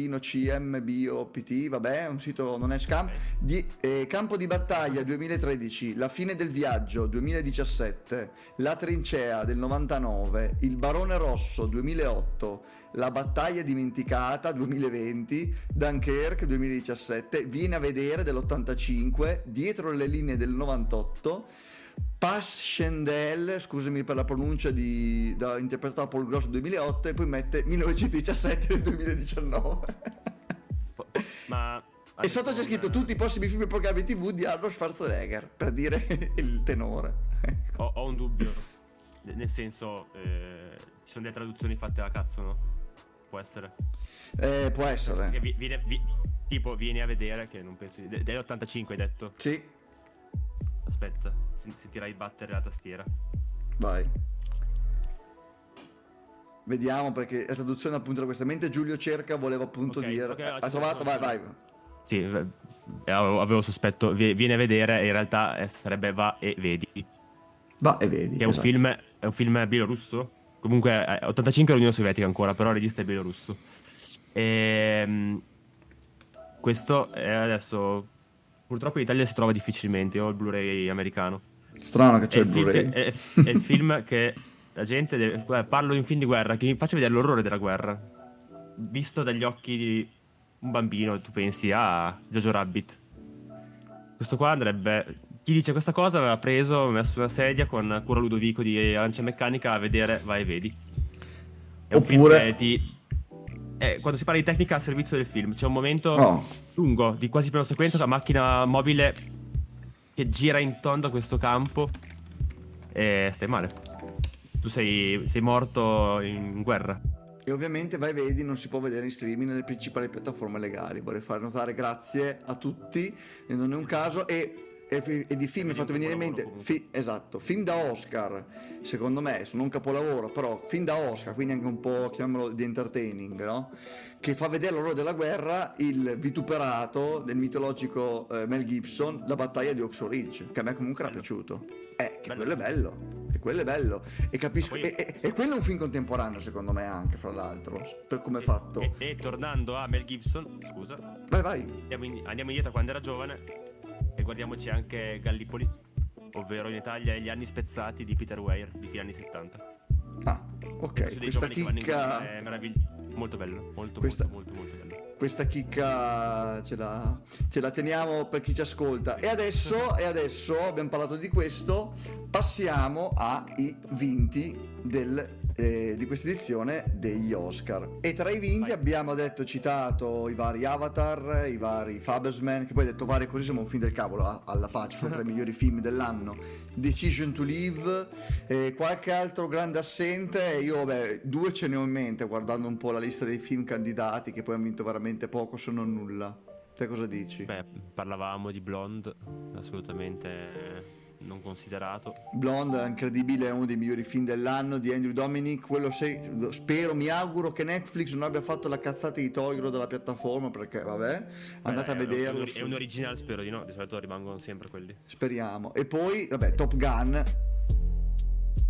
[SPEAKER 1] vabbè, è un sito non è scam. Di- eh, Campo di battaglia 2013, La fine del viaggio 2017, La trincea del 99, Il barone rosso 2008, La battaglia dimenticata 2020, Dunkirk 2017, Vieni a vedere dell'85, Dietro le linee del 98, Passchendaele, scusami per la pronuncia di, da, interpretato da Paul Gross 2008 e poi mette 1917 del 2019.
[SPEAKER 5] Po- Ma
[SPEAKER 1] E sotto c'è scritto tutti i possibili film e programmi TV di Arnold Schwarzenegger, per dire il tenore.
[SPEAKER 5] Ho, ho un dubbio. Nel senso, eh, ci sono delle traduzioni fatte a cazzo, no? Può essere.
[SPEAKER 1] Eh, può
[SPEAKER 5] Che
[SPEAKER 1] essere.
[SPEAKER 5] vi- viene- vi- tipo, vieni a vedere, che non penso. de- Dell'85 hai detto.
[SPEAKER 1] Sì,
[SPEAKER 5] Aspetta, sen- sentirai battere la tastiera.
[SPEAKER 1] vai. Vediamo perché la traduzione appunto da questa mente Giulio cerca, voleva appunto
[SPEAKER 5] Ok,
[SPEAKER 1] dire...
[SPEAKER 5] ok,
[SPEAKER 1] ha trovato? Vai, vai.
[SPEAKER 5] Sì, eh, avevo avevo sospetto. vi- Vieni a vedere, in realtà eh, sarebbe va e vedi. Che
[SPEAKER 1] Va e vedi.
[SPEAKER 5] è un
[SPEAKER 1] esatto.
[SPEAKER 5] film. È un film bielorusso. Comunque, eh, 85 è l'Unione Sovietica ancora, però il regista è bielorusso. Ehm, questo è adesso. Purtroppo in Italia si trova difficilmente. Ho il Blu-ray americano.
[SPEAKER 1] Strano che c'è
[SPEAKER 5] il,
[SPEAKER 1] il Blu-ray.
[SPEAKER 5] che, è, è il film che la gente deve. guarda, Parlo di un film di guerra che mi faccia vedere l'orrore della guerra. Visto dagli occhi di un bambino, tu pensi a Jojo Rabbit. Questo qua andrebbe. Chi dice questa cosa aveva preso, messo una sedia con Cura Ludovico di Arancia Meccanica a vedere Vai e vedi. È un film
[SPEAKER 1] Oppure-
[SPEAKER 5] ti. eh, quando si parla di tecnica al servizio del film, c'è un momento
[SPEAKER 1] No.
[SPEAKER 5] lungo di quasi pieno sequenza, la macchina mobile che gira in tondo a questo campo e stai male. Tu sei, sei morto in guerra.
[SPEAKER 1] E ovviamente vai e vedi non si può vedere in streaming nelle principali piattaforme legali. Vorrei fare notare grazie a tutti, e non è un caso. E, e- e di film mi è fatto venire in mente, fi- esatto, film da Oscar, secondo me, sono un capolavoro, però film da Oscar, quindi anche un po' chiamiamolo di entertaining, no? Che fa vedere l'orrore della guerra il vituperato del mitologico eh, Mel Gibson, la battaglia di Oxo Ridge, che a me comunque era
[SPEAKER 5] Bello.
[SPEAKER 1] piaciuto. Eh, che
[SPEAKER 5] Bello.
[SPEAKER 1] quello è bello, che quello è bello. E capisco,
[SPEAKER 5] poi-
[SPEAKER 1] e, e- e quello è un film contemporaneo secondo me anche, fra l'altro, per come è fatto.
[SPEAKER 5] E, e tornando a Mel Gibson, scusa,
[SPEAKER 1] Vai, vai.
[SPEAKER 5] andiamo, in- andiamo indietro quando era giovane e guardiamoci anche Gallipoli, ovvero in Italia gli anni spezzati di Peter Weir di fine anni 70.
[SPEAKER 1] Ah, ok, questa chicca,
[SPEAKER 5] È meraviglioso, molto bello, molto,
[SPEAKER 1] Questa-
[SPEAKER 5] molto, molto, molto bello.
[SPEAKER 1] questa chicca ce la, ce la teniamo per chi ci ascolta. E adesso, e adesso abbiamo parlato di questo, passiamo ai vinti del, eh, di questa edizione degli Oscar. E tra i vinti
[SPEAKER 5] Vai.
[SPEAKER 1] abbiamo detto, citato i vari Avatar, i vari Fabersman, che poi detto varie così siamo un film del cavolo, a- alla faccia, sono tra i migliori film dell'anno. Decision to Live, eh, qualche altro grande assente, io vabbè, due ce ne ho in mente guardando un po' la lista dei film candidati che poi hanno vinto veramente poco se non nulla. Te cosa dici?
[SPEAKER 5] Beh, parlavamo di Blonde, assolutamente non considerato.
[SPEAKER 1] Blonde, incredibile, è uno dei migliori film dell'anno di Andrew Dominic. Quello se- spero, mi auguro che Netflix non abbia fatto la cazzata di toglierlo dalla piattaforma perché, vabbè, andate a
[SPEAKER 5] Beh, un-
[SPEAKER 1] vederlo.
[SPEAKER 5] È un, è un originale, spero di no. Di solito rimangono sempre quelli.
[SPEAKER 1] Speriamo. E poi, vabbè, Top Gun.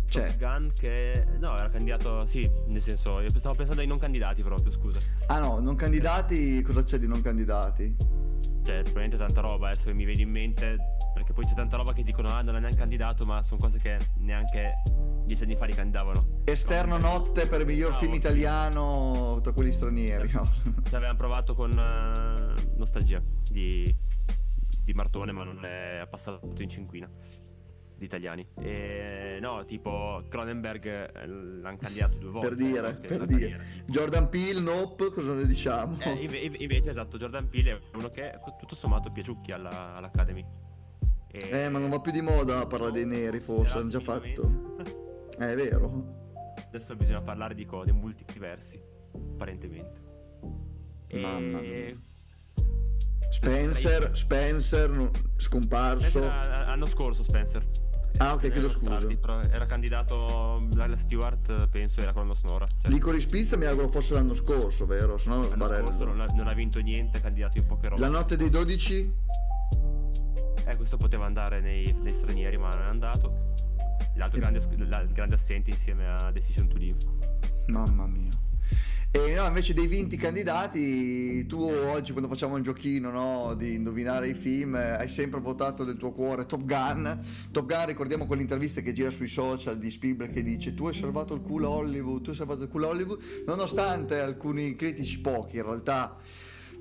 [SPEAKER 1] Cioè,
[SPEAKER 5] Top Gun che. No, era candidato. Sì, nel senso, io stavo pensando ai non candidati proprio, scusa.
[SPEAKER 1] ah no, non candidati, cosa c'è di non candidati?
[SPEAKER 5] Cioè, probabilmente tanta roba. Adesso che mi viene in mente. Perché poi c'è tanta roba che dicono, ah, non è neanche candidato, ma sono cose che neanche dieci anni fa li candidavano.
[SPEAKER 1] Esterno notte per miglior
[SPEAKER 5] Bravo.
[SPEAKER 1] film italiano tra quelli stranieri, no?
[SPEAKER 5] Ci avevamo provato con eh, Nostalgia di, di Martone, ma non è passato tutto in cinquina di italiani. E no, tipo Cronenberg eh, l'hanno candidato due volte.
[SPEAKER 1] Per dire,
[SPEAKER 5] no?
[SPEAKER 1] Per dire. Jordan Peele, Nope, cosa ne diciamo?
[SPEAKER 5] Eh, inve- inve- invece, esatto, Jordan Peele è uno che tutto sommato piaciucchi alla- all'Academy. E-
[SPEAKER 1] Eh, ma non va più di moda parlare dei neri, forse, hanno già fatto. Eh, è vero.
[SPEAKER 5] Adesso bisogna parlare di cose multiversi, apparentemente. E...
[SPEAKER 1] Mamma mia. Spencer, Spencer, no- scomparso.
[SPEAKER 5] Spencer l'anno scorso Spencer.
[SPEAKER 1] Ah, ok, chiedo scusa.
[SPEAKER 5] tardi, era candidato la Stewart, penso, era colonna sonora. Cioè,
[SPEAKER 1] Licorice Pizza mi auguro fosse l'anno scorso, vero? Se no
[SPEAKER 5] l'anno
[SPEAKER 1] sbarello.
[SPEAKER 5] scorso non ha, non ha vinto niente, è candidato in poche robe.
[SPEAKER 1] La notte dei 12?
[SPEAKER 5] Eh, questo poteva andare nei, nei stranieri, ma non è andato. L'altro grande, la- grande assente insieme a Decision to Live.
[SPEAKER 1] Mamma mia. E no, invece dei 20 candidati, tu oggi quando facciamo un giochino no, di indovinare i film, eh, hai sempre votato del tuo cuore Top Gun. Top Gun, ricordiamo quell'intervista che gira sui social di Spielberg che dice tu hai salvato il culo a Hollywood, tu hai salvato il culo a Hollywood, nonostante alcuni critici, pochi in realtà,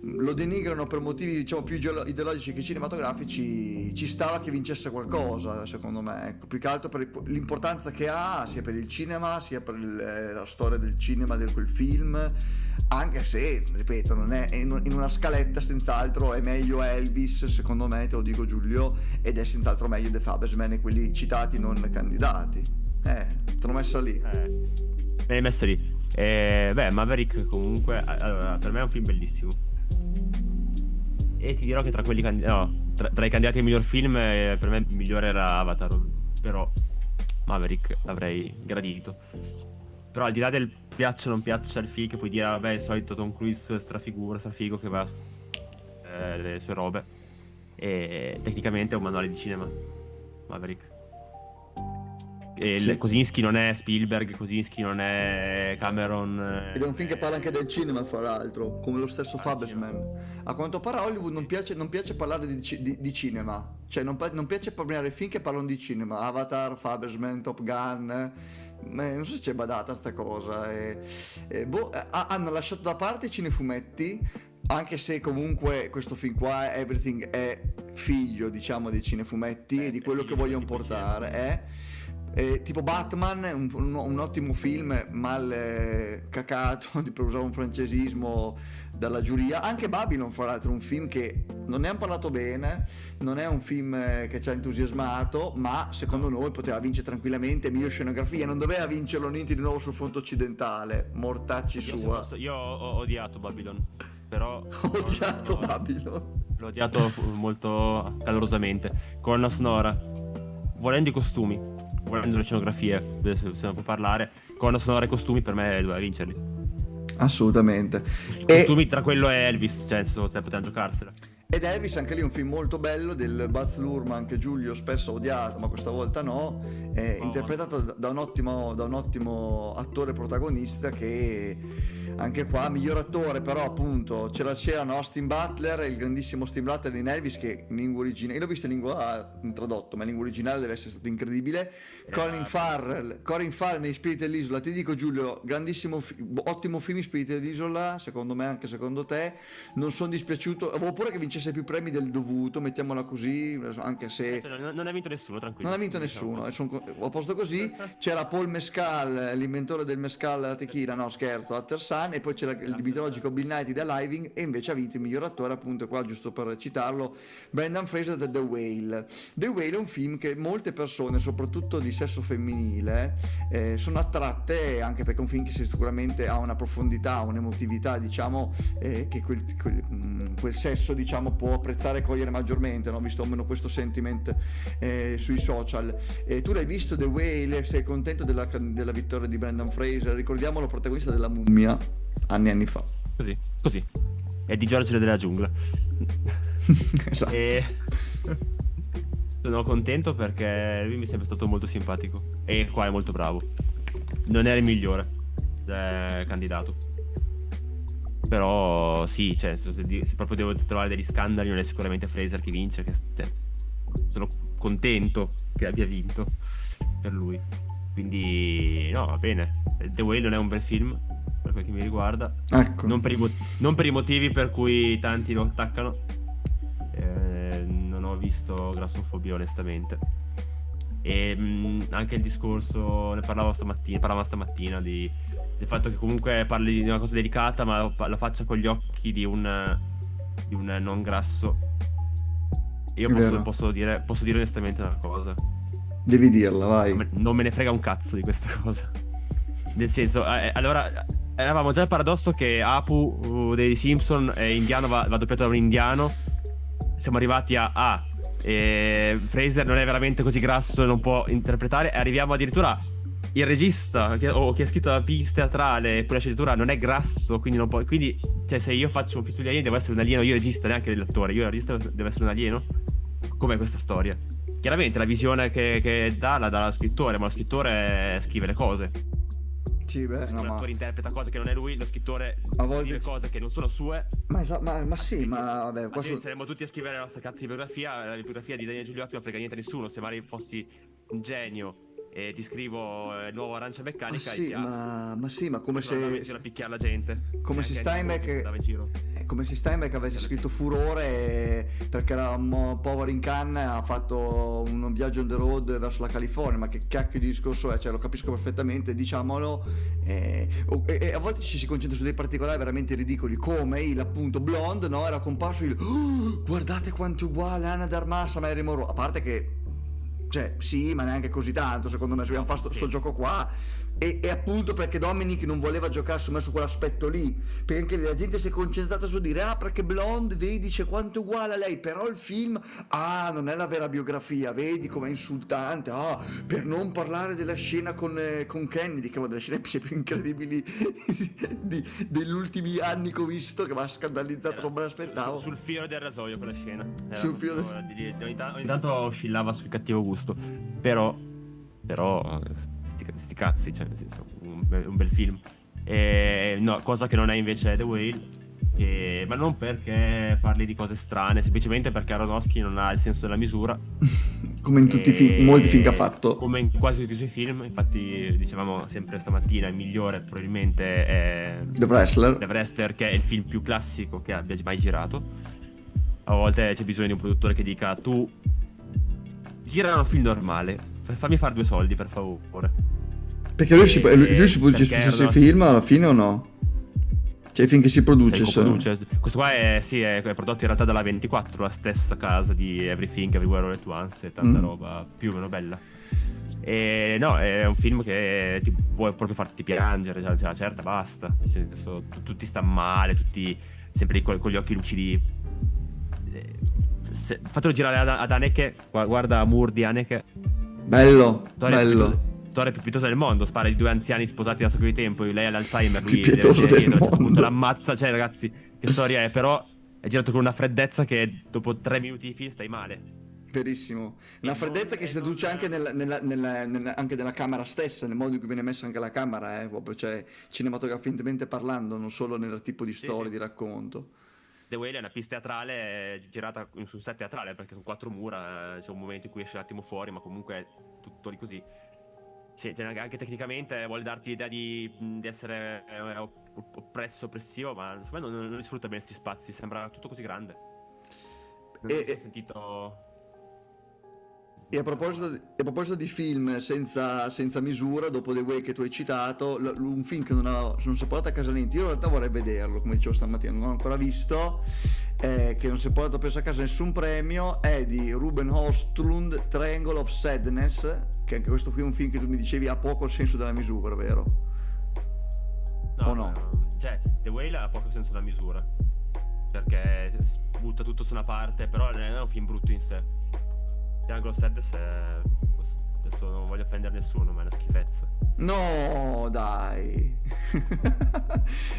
[SPEAKER 1] lo denigrano per motivi diciamo più ideolo- ideologici che cinematografici, ci stava che vincesse qualcosa, secondo me. Ecco, più che altro per l'importanza che ha sia per il cinema, sia per il- eh, la storia del cinema, di quel film, anche se, ripeto, non è in una scaletta senz'altro è meglio Elvis, secondo me, te lo dico Giulio, ed è senz'altro meglio The Fabersman e quelli citati non candidati. Eh, te l'ho messa lì.
[SPEAKER 5] Eh, l'hai messa lì. Eh, beh, Maverick comunque, allora, per me è un film bellissimo. E ti dirò che tra quelli candi- no, tra, tra i candidati al miglior film, eh, per me il migliore era Avatar. Però Maverick l'avrei gradito. Però al di là del piaccia o non piaccia il film, che puoi dire, vabbè, il solito Tom Cruise strafigura, strafigo che va eh, le sue robe. E tecnicamente è un manuale di cinema. Maverick. E
[SPEAKER 1] Sì.
[SPEAKER 5] Kosinski non è Spielberg, Kosinski non è Cameron. eh,
[SPEAKER 1] Ed è un film che parla anche del cinema, fra l'altro, come lo stesso
[SPEAKER 5] Ah,
[SPEAKER 1] Fabersman. A quanto pare a Hollywood non piace, non piace parlare di, di- di cinema, cioè non, non piace premiare film che parlano di cinema. Avatar, Fabersman, Top Gun. eh, ma non so se c'è badata sta cosa. e- e boh, eh, ha- hanno lasciato da parte i cinefumetti, anche se comunque questo film qua, Everything, è figlio, diciamo, dei cinefumetti
[SPEAKER 5] Eh,
[SPEAKER 1] e di quello che vogliono portare. eh. Eh, tipo Batman, un, un- un ottimo film mal eh, cacato, per usare un francesismo dalla giuria. Anche Babylon, fra l'altro, un film che non ne hanno parlato bene, non è un film eh, che ci ha entusiasmato, ma secondo noi poteva vincere tranquillamente miglior scenografia. Non doveva vincerlo niente di nuovo sul fronte occidentale. Mortacci
[SPEAKER 5] Io,
[SPEAKER 1] sua.
[SPEAKER 5] posso- io ho, ho odiato Babylon. Però.
[SPEAKER 1] Ho odiato
[SPEAKER 5] non-
[SPEAKER 1] Babylon.
[SPEAKER 5] L'ho odiato molto calorosamente. Colonna sonora. Volendo i costumi. Volendo le scenografie. adesso Se ne può parlare. Colonna sonora e costumi per me doveva vincerli.
[SPEAKER 1] Assolutamente.
[SPEAKER 5] Cost-
[SPEAKER 1] E-
[SPEAKER 5] Costumi tra quello e Elvis. Cioè, senso, potevano giocarsela.
[SPEAKER 1] Ed Elvis, anche lì un film molto bello del Baz Luhrmann che Giulio spesso ha odiato, ma questa volta no, è
[SPEAKER 5] Oh.
[SPEAKER 1] interpretato da- da un, ottimo, da un ottimo attore protagonista che anche qua miglior attore, però appunto c'era, c'erano Austin Butler, il grandissimo Austin Butler in Elvis che in lingua originale, io l'ho visto in lingua tradotto, ma in lingua originale deve essere stato incredibile. Colin
[SPEAKER 5] bellissimo.
[SPEAKER 1] Farrell, Colin Farrell nei Spiriti dell'Isola, ti dico Giulio, grandissimo, ottimo film Spiriti dell'Isola, secondo me anche secondo te, non sono dispiaciuto, paura che vincesse più premi del dovuto, mettiamola così, anche se...
[SPEAKER 5] Cioè, non, non ha vinto nessuno, tranquillo.
[SPEAKER 1] Non ha vinto
[SPEAKER 5] Diciamo
[SPEAKER 1] nessuno, e son co- ho posto così. C'era Paul Mescal, l'inventore del mescal tequila, no scherzo, Alter Sun, e poi c'era il mitologico Bill Knight da Living, e invece ha vinto il miglior attore, appunto, qua giusto per citarlo, Brendan Fraser da The Whale. The Whale è un film che molte persone, soprattutto di sesso femminile, eh, sono attratte, anche perché è un film che sicuramente ha una profondità, un'emotività, diciamo, eh, che quel, quel- mm, quel sesso, diciamo, può apprezzare e cogliere maggiormente, no? visto almeno questo sentiment eh, sui social. Eh, tu l'hai visto The Whale, sei contento della, della vittoria di Brendan Fraser? Ricordiamolo protagonista della mummia anni e anni fa.
[SPEAKER 5] Così, così. È di Giorgio della giungla.
[SPEAKER 1] esatto.
[SPEAKER 5] E sono contento perché lui mi è sempre stato molto simpatico. E qua è molto bravo. Non era il migliore eh, candidato. Però sì, cioè, se, se proprio devo trovare degli scandali, non è sicuramente Fraser che vince. Che, sono contento che abbia vinto per lui. Quindi, no, va bene. The Whale non è un bel film, per quel che mi riguarda.
[SPEAKER 1] Ecco.
[SPEAKER 5] Non per, i, mo- non per i motivi per cui tanti lo attaccano. Eh, non ho visto grassofobia, onestamente. E mh, anche il discorso, ne parlavo stamattina, parlavamo stamattina di, del fatto che comunque parli di una cosa delicata, ma lo faccia con gli occhi di un, di un non grasso. Io posso, posso dire, posso dire onestamente una cosa.
[SPEAKER 1] Devi dirla, vai.
[SPEAKER 5] Non me- ne frega un cazzo di questa cosa. Nel senso, eh, allora, eravamo già al paradosso che Apu uh, dei Simpson è indiano, va, va doppiato da un indiano. Siamo arrivati a A. e Fraser non è veramente così grasso e non può interpretare. E arriviamo addirittura il regista che, o chi ha scritto la pista teatrale e poi la sceneggiatura non è grasso, quindi non può. Quindi, cioè, se io faccio un film sugli alieni, devo essere un alieno. Io regista, neanche l'attore. Io il regista devo essere un alieno. Com'è questa storia? Chiaramente la visione che, che dà la dà lo scrittore, ma lo scrittore scrive le cose.
[SPEAKER 1] Sì, beh,
[SPEAKER 5] Se
[SPEAKER 1] no,
[SPEAKER 5] un
[SPEAKER 1] ma...
[SPEAKER 5] attore interpreta cose che non è lui, lo scrittore
[SPEAKER 1] A volte-
[SPEAKER 5] scrive cose che non sono sue.
[SPEAKER 1] Ma, esa- ma- ma sì, ma vabbè, qua su-
[SPEAKER 5] saremmo tutti a scrivere la nostra cazzo di biografia. La biografia di Daniel Giuliotti non frega niente a nessuno. Se magari fossi un genio e ti scrivo eh, il nuovo arancia
[SPEAKER 1] ma
[SPEAKER 5] meccanica,
[SPEAKER 1] sì,
[SPEAKER 5] e
[SPEAKER 1] ma, ma sì, ma come
[SPEAKER 5] se
[SPEAKER 1] se...
[SPEAKER 5] a picchiare la gente.
[SPEAKER 1] come se Steinbeck-. È come se Steinbeck avesse scritto Furore e- perché era un povero in canna ha fatto un viaggio on the road verso la California ma che cacchio di discorso è? Cioè lo capisco perfettamente diciamolo. Eh, o- e, e a volte ci si concentra su dei particolari veramente ridicoli come il appunto Blonde no? Era comparso il "Oh, guardate quanto è uguale Anna Darmassa a Mary Monroe. A parte che cioè sì ma neanche così tanto secondo me se vogliamo fare sto, sto
[SPEAKER 5] Sì.
[SPEAKER 1] gioco qua e, e appunto perché Dominic non voleva giocare su me su quell'aspetto lì perché la gente si è concentrata su dire ah perché Blonde vedi c'è quanto è uguale a lei però il film ah non è la vera biografia vedi com'è insultante ah per non parlare della scena con, eh, con Kennedy che è una delle scene più più incredibili di- degli ultimi anni che ho visto che mi ha scandalizzato
[SPEAKER 5] Era
[SPEAKER 1] non me l'aspettavo
[SPEAKER 5] su- sul filo del rasoio quella scena. Era
[SPEAKER 1] Sul filo del-
[SPEAKER 5] di- ogni, ta- ogni tanto oscillava sul cattivo gusto. Però, però, sti, sti cazzi, cioè, nel senso, un, be- un bel film. E, no, cosa che non è invece The Whale. e- ma non perché parli di cose strane, semplicemente perché Aronofsky non ha il senso della misura.
[SPEAKER 1] come in tutti i film molti film che ha fatto
[SPEAKER 5] Come in quasi tutti i suoi film. Infatti, dicevamo sempre stamattina, il migliore probabilmente è
[SPEAKER 1] The Wrestler
[SPEAKER 5] The Wrestler, che è il film più classico che abbia mai girato. A volte c'è bisogno di un produttore che dica: Tu gira un film normale, fammi fare due soldi per favore.
[SPEAKER 1] perché lui si,
[SPEAKER 5] E-
[SPEAKER 1] lui si produce
[SPEAKER 5] perché erano-
[SPEAKER 1] film alla fine o no? cioè che si produce
[SPEAKER 5] Cioè, coproduce. Questo qua è, sì, è, è prodotto in realtà dalla 24, la stessa casa di Everything Everywhere All At Once e tanta
[SPEAKER 1] Mm.
[SPEAKER 5] roba più o meno bella. E no, è un film che ti può proprio farti piangere, cioè, cioè, certa, basta. Senso, tu- tutti stanno male, tutti sempre lì con, con gli occhi lucidi. Eh, se- fatelo girare ad, ad Haneke, gua- guarda Moore di Haneke,
[SPEAKER 1] bello
[SPEAKER 5] storia,
[SPEAKER 1] bello
[SPEAKER 5] Più, pietosa- storia più pietosa del mondo, spara di due anziani sposati da sacco di tempo, lei ha l'Alzheimer, lui
[SPEAKER 1] Più pietosa
[SPEAKER 5] deve-
[SPEAKER 1] del
[SPEAKER 5] certo
[SPEAKER 1] mondo.
[SPEAKER 5] punto l'ammazza, cioè ragazzi, che storia è, però è girato con una freddezza che dopo tre minuti di film stai male.
[SPEAKER 1] verissimo una freddezza che si traduce anche nella, nella- nella- nella- anche nella camera stessa nel modo in cui viene messa anche la camera eh, proprio, cioè cinematograficamente parlando non solo nel tipo di
[SPEAKER 5] Sì,
[SPEAKER 1] storia
[SPEAKER 5] sì.
[SPEAKER 1] di racconto
[SPEAKER 5] The Whale è una pista teatrale eh, girata su un set teatrale perché sono quattro mura, eh, c'è un momento in cui esce un attimo fuori, ma comunque è tutto lì così. Sì, cioè, anche- tecnicamente vuole darti l'idea di, di essere eh, opp- oppresso, oppressivo, ma secondo me non, non sfrutta bene questi spazi, sembra tutto così grande. Non
[SPEAKER 1] e-
[SPEAKER 5] ho sentito...
[SPEAKER 1] E a proposito, di, a proposito di film senza, senza misura, dopo The Way che tu hai citato, l- un film che non, ho, non si è portato a casa niente, io in realtà vorrei vederlo, come dicevo stamattina, non l'ho ancora visto, eh, che non si è portato penso a casa nessun premio, è di Ruben Ostlund, Triangle of Sadness, che anche questo qui è un film che tu mi dicevi ha poco senso della misura, vero? O no?
[SPEAKER 5] Cioè, The Whale ha poco senso della misura. Perché butta tutto su una parte, però non è un film brutto in sé. Triangle of Sadness è... Adesso non voglio offendere nessuno, ma è una schifezza.
[SPEAKER 1] No, dai.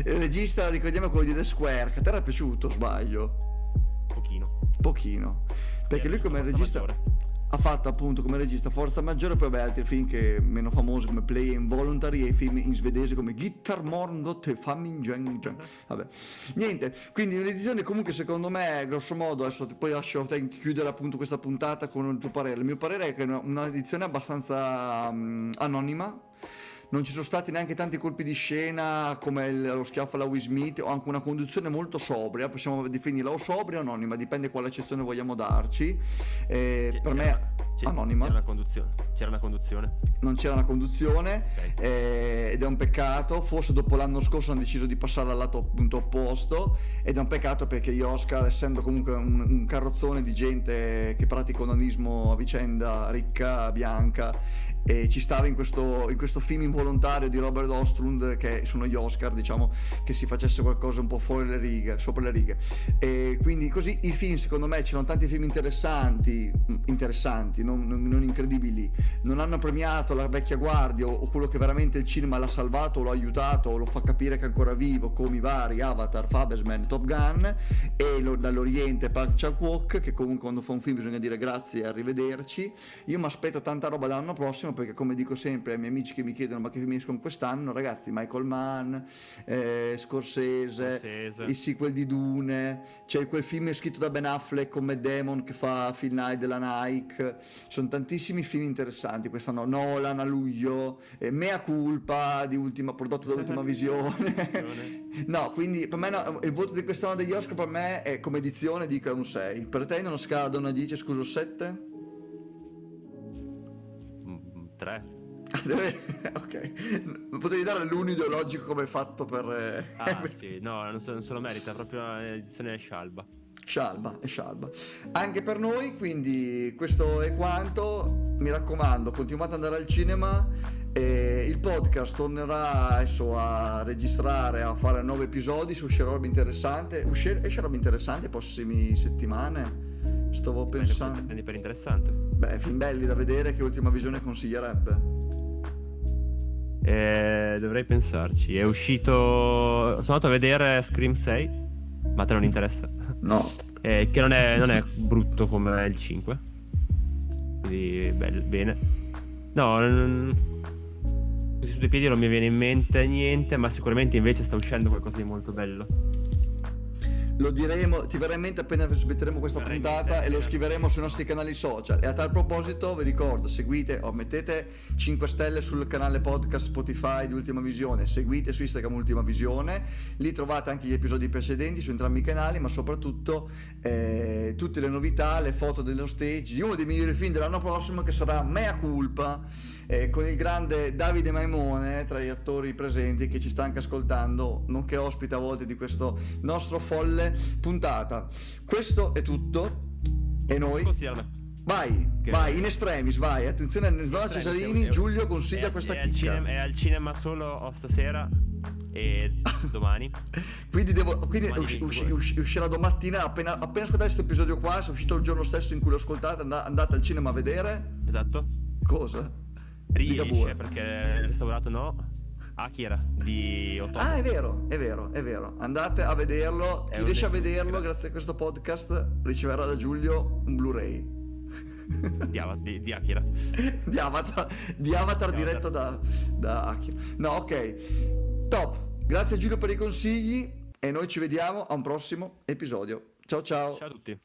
[SPEAKER 1] il regista, ricordiamo, quello di The Square, che a te era piaciuto, sbaglio?
[SPEAKER 5] Pochino.
[SPEAKER 1] Pochino. Perché lui come regista...
[SPEAKER 5] maggiore.
[SPEAKER 1] Ha fatto appunto come regista Forza Maggiore, poi vabbè altri film che meno famosi come Play Involuntary e film in svedese come Gitter Morgot e Famingen. Vabbè, niente, quindi un'edizione comunque secondo me, grosso modo, adesso poi lascio te chiudere appunto questa puntata con il tuo parere. Il mio parere è che è un'edizione abbastanza um, anonima non ci sono stati neanche tanti colpi di scena come il, lo schiaffo alla Will Smith o anche una conduzione molto sobria, possiamo definirla o sobria o anonima, dipende quale accezione vogliamo darci. Eh,
[SPEAKER 5] C-
[SPEAKER 1] per me
[SPEAKER 5] c-
[SPEAKER 1] anonima.
[SPEAKER 5] C'era una conduzione. C'era una conduzione.
[SPEAKER 1] Non c'era una conduzione
[SPEAKER 5] Ok.
[SPEAKER 1] eh, ed è un peccato, forse dopo l'anno scorso hanno deciso di passare al lato appunto opposto ed è un peccato perché gli Oscar, essendo comunque un, un carrozzone di gente che pratica onanismo a vicenda ricca, bianca, e ci stava in questo, in questo film involontario di Robert Ostrund che sono gli Oscar diciamo che si facesse qualcosa un po' fuori le righe sopra le righe. E quindi così i film secondo me c'erano tanti film interessanti mm, interessanti non, non- non incredibili. Non hanno premiato la vecchia guardia o, o quello che veramente il cinema l'ha salvato l'ha aiutato o lo fa capire che è ancora vivo come i vari Avatar, Fabesman, Top Gun e lo- dall'Oriente Park Chan-wook che comunque quando fa un film bisogna dire grazie e arrivederci. Io mi aspetto tanta roba l'anno prossimo perché come dico sempre ai miei amici che mi chiedono ma che film escono quest'anno? Ragazzi Michael Mann eh, Scorsese,
[SPEAKER 5] Scorsese.
[SPEAKER 1] il sequel di Dune c'è quel film scritto da Ben Affleck con Matt Damon che fa Phil Knight della Nike. Sono tantissimi film interessanti quest'anno Nolan a luglio eh, Mea Culpa di ultima, prodotto da Ultima Visione. No quindi per me no, il voto di quest'anno degli Oscar per me è come edizione dico è un 6 per te una scala da 1 a 10 scuso 7?
[SPEAKER 5] Tre.
[SPEAKER 1] ok potevi dare l'uno ideologico come fatto per eh,
[SPEAKER 5] Ah, sì, no, non se, non se lo merita, è proprio un'edizione scialba.
[SPEAKER 1] Scialba e scialba. Anche per noi, quindi questo è quanto. Mi raccomando, continuate ad andare al cinema. e il podcast tornerà adesso a registrare, a fare nuovi episodi su uscirà roba interessante. Uscire, esce roba interessante le prossime settimane. Stavo pensando.
[SPEAKER 5] Prendi per interessante.
[SPEAKER 1] Beh, film belli da vedere che Ultima Visione consiglierebbe.
[SPEAKER 5] Eh, dovrei pensarci. È uscito. Sono andato a vedere Scream 6, ma te non interessa.
[SPEAKER 1] No.
[SPEAKER 5] Eh, che non è, non è brutto come il 5. Quindi bel- bene. No, non- su due piedi non mi viene in mente niente, ma sicuramente invece sta uscendo qualcosa di molto bello.
[SPEAKER 1] Lo diremo, ti verrà in mente appena smetteremo questa puntata e lo
[SPEAKER 5] sì.
[SPEAKER 1] scriveremo sui nostri canali social. E a tal proposito vi ricordo, seguite o mettete 5 stelle sul canale podcast Spotify di Ultima Visione, seguite su Instagram Ultima Visione, lì trovate anche gli episodi precedenti su entrambi i canali, ma soprattutto eh, tutte le novità, le foto dello stage di uno dei migliori film dell'anno prossimo che sarà Mea Culpa eh, con il grande Davide Maimone tra gli attori presenti che ci sta anche ascoltando, nonché ospite a volte di questo nostro folle puntata. Questo è tutto e noi vai,
[SPEAKER 5] Che-
[SPEAKER 1] vai in extremis, vai, attenzione, Nella
[SPEAKER 5] Estremi,
[SPEAKER 1] Cesarini, Giulio
[SPEAKER 5] è
[SPEAKER 1] consiglia
[SPEAKER 5] al-
[SPEAKER 1] questa
[SPEAKER 5] è al, cinema, è al cinema solo stasera e domani.
[SPEAKER 1] Quindi, devo, quindi
[SPEAKER 5] Domani
[SPEAKER 1] usci- usci-
[SPEAKER 5] eh.
[SPEAKER 1] usci- uscirà domattina, appena, appena ascoltate questo episodio qua, se è uscito il giorno stesso in cui lo ascoltate, and- andate al cinema a vedere.
[SPEAKER 5] Esatto.
[SPEAKER 1] Cosa?
[SPEAKER 5] Riesce perché il restaurato no. Akira di ottobre.
[SPEAKER 1] Ah, è vero, è vero, è vero. Andate a vederlo.
[SPEAKER 5] È
[SPEAKER 1] Chi riesce a
[SPEAKER 5] dei-
[SPEAKER 1] vederlo,
[SPEAKER 5] grazie.
[SPEAKER 1] grazie a questo podcast, riceverà da Giulio un Blu-ray
[SPEAKER 5] Di, Ava- di- di Akira.
[SPEAKER 1] di Avatar, di Avatar
[SPEAKER 5] Di
[SPEAKER 1] diretto da, da Akira. No, ok. Top. Grazie Giulio per i consigli e noi ci vediamo a un prossimo episodio. Ciao ciao.
[SPEAKER 5] Ciao a tutti.